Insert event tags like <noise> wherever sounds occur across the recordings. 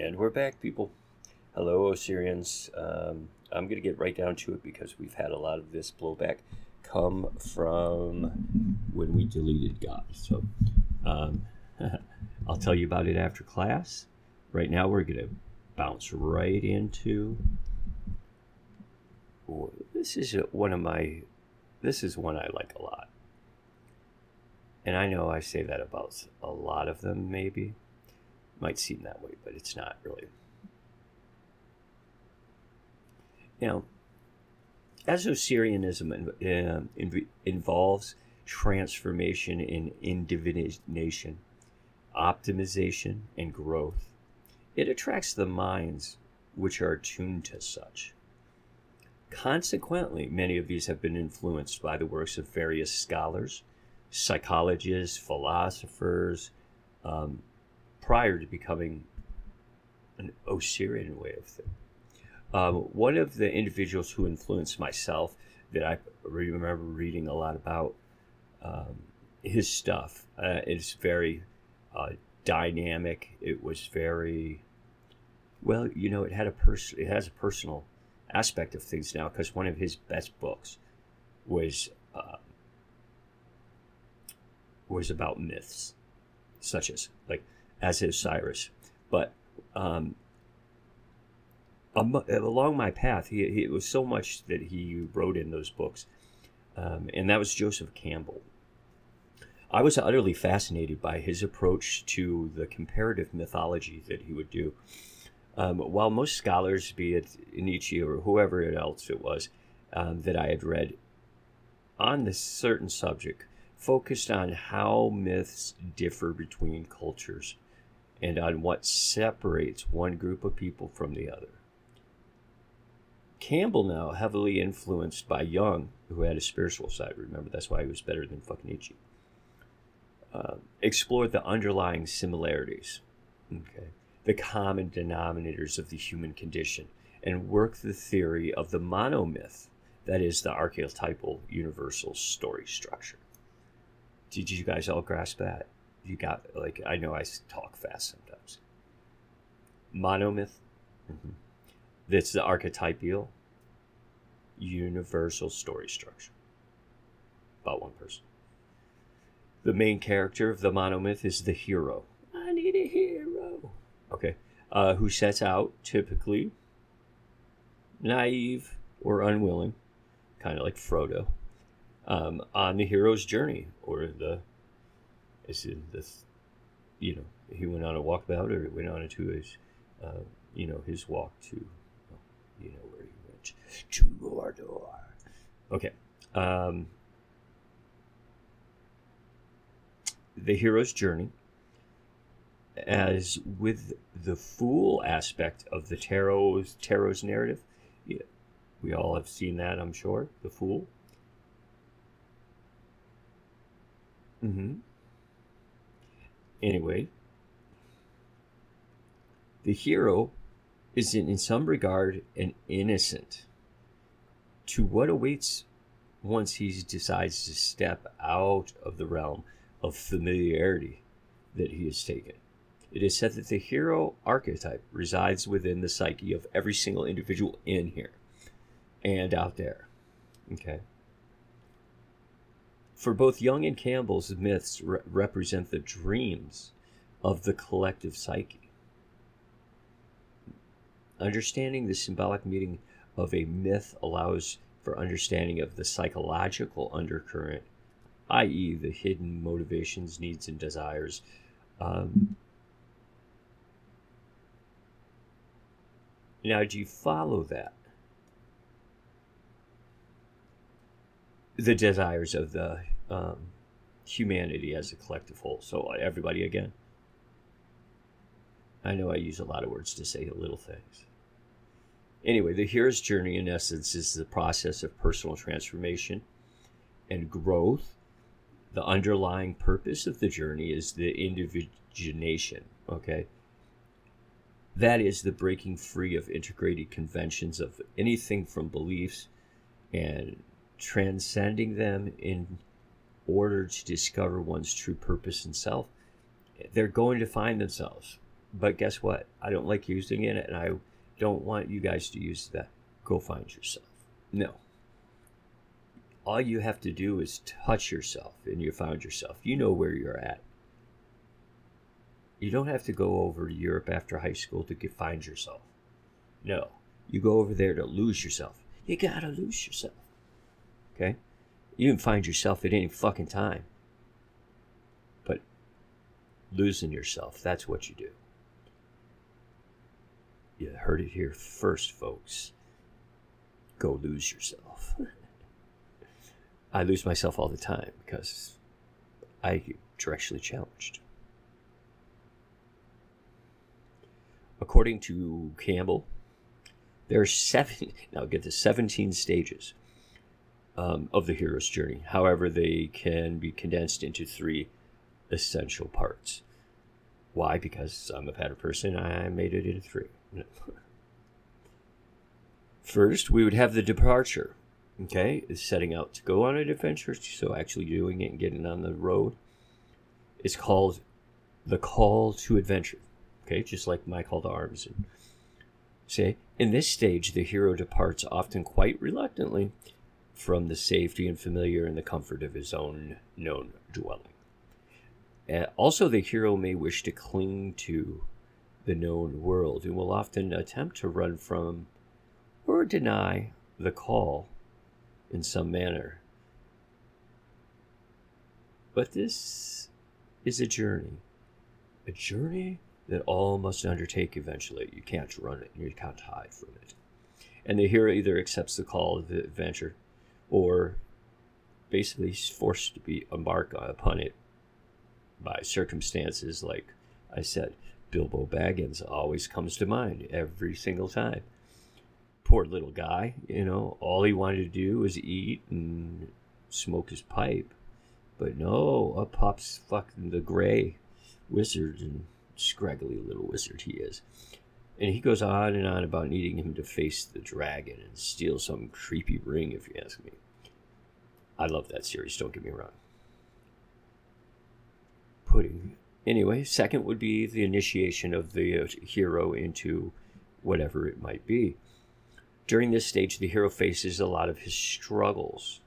And we're back, people. Hello, Osirians. Um, I'm going to get right down to it because we've had a lot of this blowback come from when we deleted God. So um, <laughs> I'll tell you about it after class. Right now, we're going to bounce right into. This is one of my. This is one I like a lot. And I know I say that about a lot of them, maybe. Might seem that way, but it's not really. Now, as Osirianism uh, involves transformation in individuation, optimization, and growth, it attracts the minds which are tuned to such. Consequently, many of these have been influenced by the works of various scholars, psychologists, philosophers, um, prior to becoming an Osirian way of thinking. Um, one of the individuals who influenced myself that I remember reading a lot about um, his stuff. Uh, it's very uh, dynamic. It was very well, you know, it had a person. It has a personal aspect of things now because one of his best books was uh, was about myths, such as like Osiris, but um, along my path, he, he, it was so much that he wrote in those books, um, and that was Joseph Campbell. I was utterly fascinated by his approach to the comparative mythology that he would do. Um, while most scholars, be it Nietzsche or whoever else it was um, that I had read on this certain subject, focused on how myths differ between cultures and on what separates one group of people from the other. Campbell now heavily influenced by Jung, who had a spiritual side. Remember, that's why he was better than fucking Nietzsche. Uh, explored the underlying similarities, okay, the common denominators of the human condition, and worked the theory of the monomyth, that is, the archetypal universal story structure. Did you guys all grasp that? You got like I know I talk fast sometimes. Monomyth. Mm-hmm. That's the archetypal universal story structure. About one person. The main character of the monomyth is the hero. I need a hero. Okay. Uh, who sets out, typically naive or unwilling, kind of like Frodo, um, on the hero's journey, or the, is it the, you know, he went on a walkabout, or went on into his, uh, you know, his walk to you know where he went to Mordor. Okay. Um, the hero's journey, as with the fool aspect of the tarot's tarot's narrative, yeah, we all have seen that, I'm sure. The fool. Mm-hmm. Anyway, the hero is in, in some regard an innocent to what awaits once he decides to step out of the realm of familiarity that he has taken. It is said that the hero archetype resides within the psyche of every single individual in here and out there. Okay. For both Jung and Campbell's myths re- represent the dreams of the collective psyche. Understanding the symbolic meaning of a myth allows for understanding of the psychological undercurrent, i.e., the hidden motivations, needs, and desires. Um, now, do you follow that? The desires of the um, humanity as a collective whole. So, uh, everybody again. I know I use a lot of words to say little things. Anyway, the hero's journey, in essence, is the process of personal transformation and growth. The underlying purpose of the journey is the individuation, okay? That is the breaking free of integrated conventions of anything from beliefs and transcending them in order to discover one's true purpose and self. They're going to find themselves but guess what? I don't like using it, and I don't want you guys to use that. Go find yourself. No. All you have to do is touch yourself, and you found yourself. You know where you're at. You don't have to go over to Europe after high school to get, find yourself. No. You go over there to lose yourself. You gotta lose yourself. Okay? You can find yourself at any fucking time. But losing yourself, that's what you do. You heard it here first, folks. Go lose yourself. <laughs> I lose myself all the time because I get directionally challenged. According to Campbell, there are seven, <laughs> now get the 17 stages um, of the hero's journey. However, they can be condensed into three essential parts. Why? Because I'm a pattern person, I made it into three. <laughs> First, we would have the departure. Okay, is setting out to go on an adventure, so actually doing it and getting on the road. It's called the call to adventure. Okay, just like my call to arms. And say, in this stage, the hero departs often quite reluctantly from the safety and familiar and the comfort of his own known dwelling. Uh, also, the hero may wish to cling to the known world and will often attempt to run from or deny the call in some manner. But this is a journey, a journey that all must undertake eventually. You can't run it, and you can't hide from it. And the hero either accepts the call of the adventure or basically forced to be embark upon it by circumstances like I said, Bilbo Baggins always comes to mind every single time. Poor little guy, you know, all he wanted to do was eat and smoke his pipe. But no, up pops fucking the gray wizard and scraggly little wizard he is. And he goes on and on about needing him to face the dragon and steal some creepy ring, if you ask me. I love that series, don't get me wrong. Putting Anyway, second would be the initiation of the hero into whatever it might be. During this stage, the hero faces a lot of his struggles,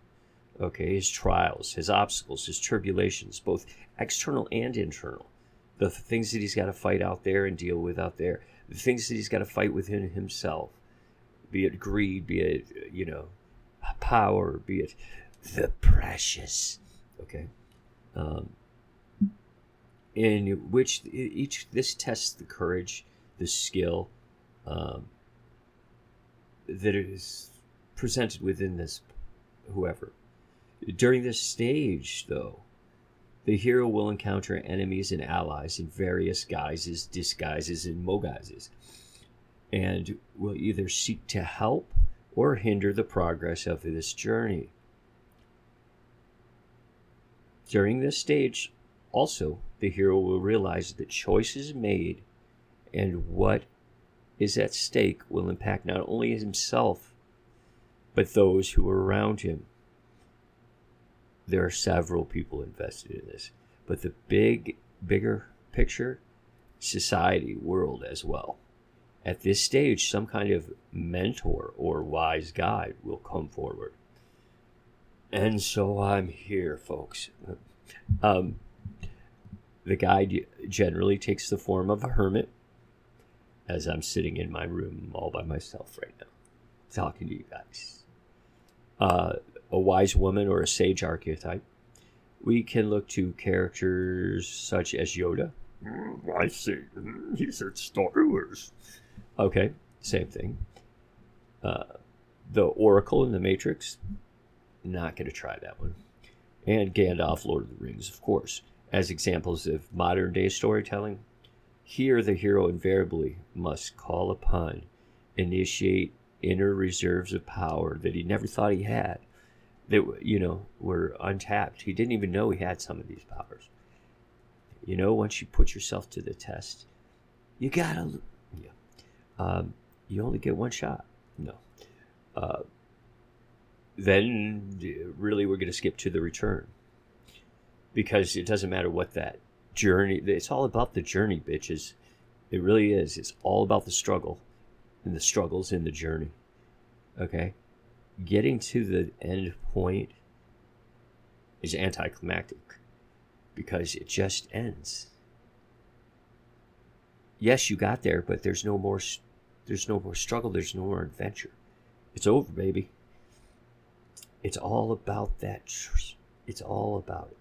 okay, his trials, his obstacles, his tribulations, both external and internal. The things that he's got to fight out there and deal with out there, the things that he's got to fight within himself, be it greed, be it, you know, power, be it the precious, okay. Um, in which each this tests the courage, the skill um, that is presented within this whoever. During this stage, though, the hero will encounter enemies and allies in various guises, disguises, and moguises, and will either seek to help or hinder the progress of this journey. During this stage, also, the hero will realize that choices made and what is at stake will impact not only himself, but those who are around him. There are several people invested in this, but the big, bigger picture, society, world as well. At this stage, some kind of mentor or wise guide will come forward. And so I'm here, folks. Um, the guide generally takes the form of a hermit, as I'm sitting in my room all by myself right now, talking to you guys. Uh, a wise woman or a sage archetype. We can look to characters such as Yoda. Mm, I see. He's at Star Wars. Okay, same thing. Uh, the Oracle in the Matrix. Not going to try that one. And Gandalf, Lord of the Rings, of course as examples of modern day storytelling. Here, the hero invariably must call upon, initiate inner reserves of power that he never thought he had, that, you know, were untapped. He didn't even know he had some of these powers. You know, once you put yourself to the test, you gotta, yeah. Um, you only get one shot. No. Uh, then, really, we're going to skip to the return because it doesn't matter what that journey it's all about the journey bitches It really is. It's all about the struggle, and the struggles in the journey. Okay, getting to the end point is anticlimactic because it just ends. Yes, you got there, but there's no more. There's no more struggle. There's no more adventure. It's over, baby. It's all about that. It's all about.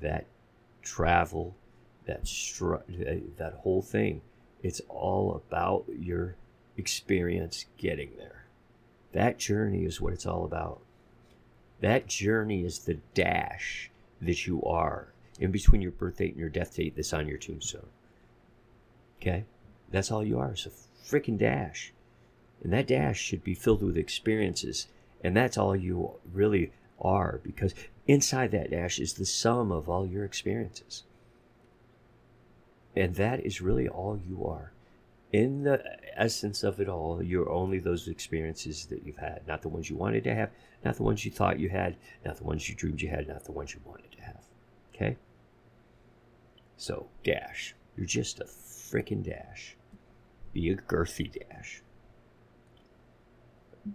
That travel, that that whole thing. It's all about your experience getting there. That journey is what it's all about. That journey is the dash that you are in between your birth date and your death date that's on your tombstone. Okay? That's all you are. It's a freaking dash. And that dash should be filled with experiences. And that's all you really are because inside that dash is the sum of all your experiences. And that is really all you are. In the essence of it all, you're only those experiences that you've had, not the ones you wanted to have, not the ones you thought you had, not the ones you dreamed you had, not the ones you wanted to have. Okay? So, dash. You're just a freaking dash. Be a girthy dash.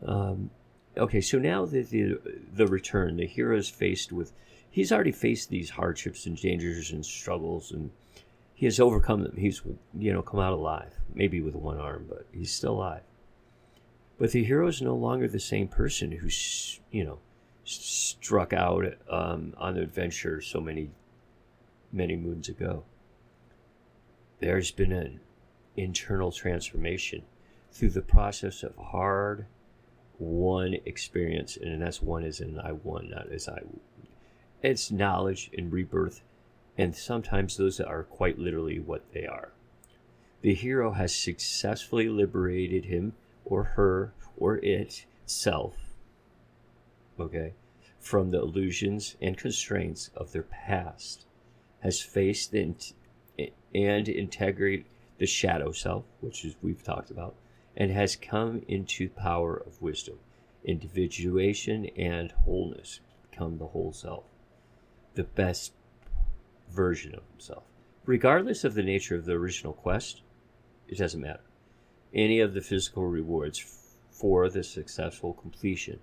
Um, okay, so now the, the the return, the hero's faced with, he's already faced these hardships and dangers and struggles, and he has overcome them. He's you know come out alive, maybe with one arm, but he's still alive. But the hero is no longer the same person who s- you know struck out um, on the adventure so many many moons ago. There's been an internal transformation through the process of hard one experience, and that's one as in I won, not as I. It's knowledge and rebirth, and sometimes those are quite literally what they are. The hero has successfully liberated him or her or it self, okay, from the illusions and constraints of their past, has faced int- and integrate the shadow self, which is we've talked about, and has come into power of wisdom, individuation, and wholeness, become the whole self, the best version of himself. Regardless of the nature of the original quest, it doesn't matter. Any of the physical rewards for the successful completion,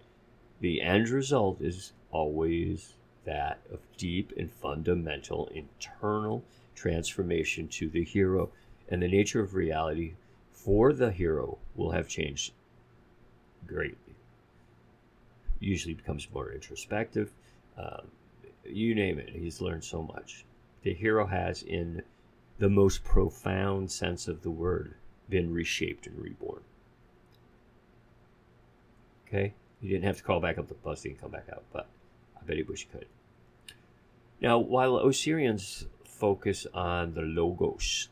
the end result is always that of deep and fundamental internal transformation to the hero, and the nature of reality for the hero will have changed greatly. Usually becomes more introspective. Um, you name it, he's learned so much. The hero has, in the most profound sense of the word, been reshaped and reborn. Okay? You didn't have to crawl back up the bus and come back out, but I bet he wish he could. Now, while Osirians focus on the logos,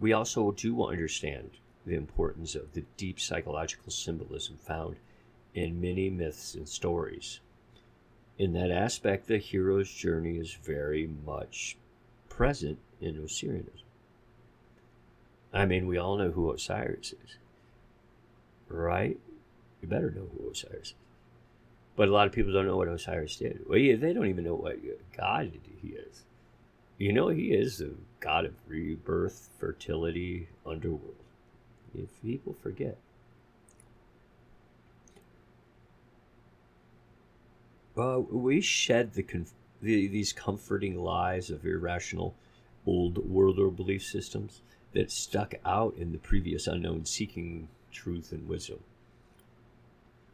we also do understand the importance of the deep psychological symbolism found in many myths and stories. In that aspect, the hero's journey is very much present in Osirianism. I mean, we all know who Osiris is, right? You better know who Osiris is. But a lot of people don't know what Osiris did. Well, yeah, they don't even know what God he is. You know, he is the god of rebirth, fertility, underworld. If people forget. Well, we shed the, conf- the these comforting lies of irrational old world or belief systems that stuck out in the previous unknown seeking truth and wisdom.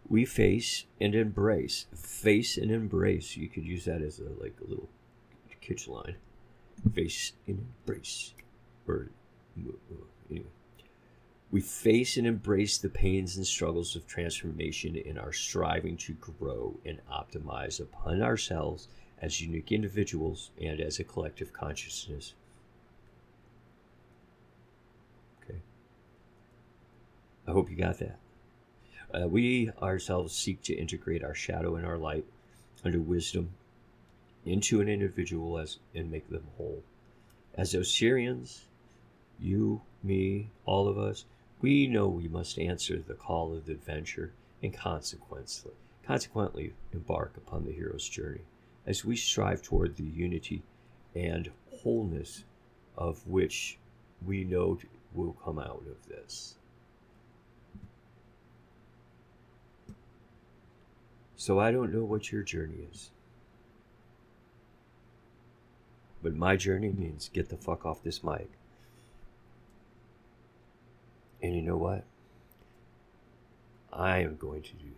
We face and embrace, face and embrace. You could use that as a like a little kitsch line. Face and embrace, or anyway. We face and embrace the pains and struggles of transformation in our striving to grow and optimize upon ourselves as unique individuals and as a collective consciousness. Okay. I hope you got that. Uh, we ourselves seek to integrate our shadow and our light under wisdom into an individual as and make them whole. As Osirians, you, me, all of us, we know we must answer the call of the adventure and consequently, consequently embark upon the hero's journey as we strive toward the unity and wholeness of which we know will come out of this. So I don't know what your journey is. But my journey means get the fuck off this mic. And you know what? I am going to do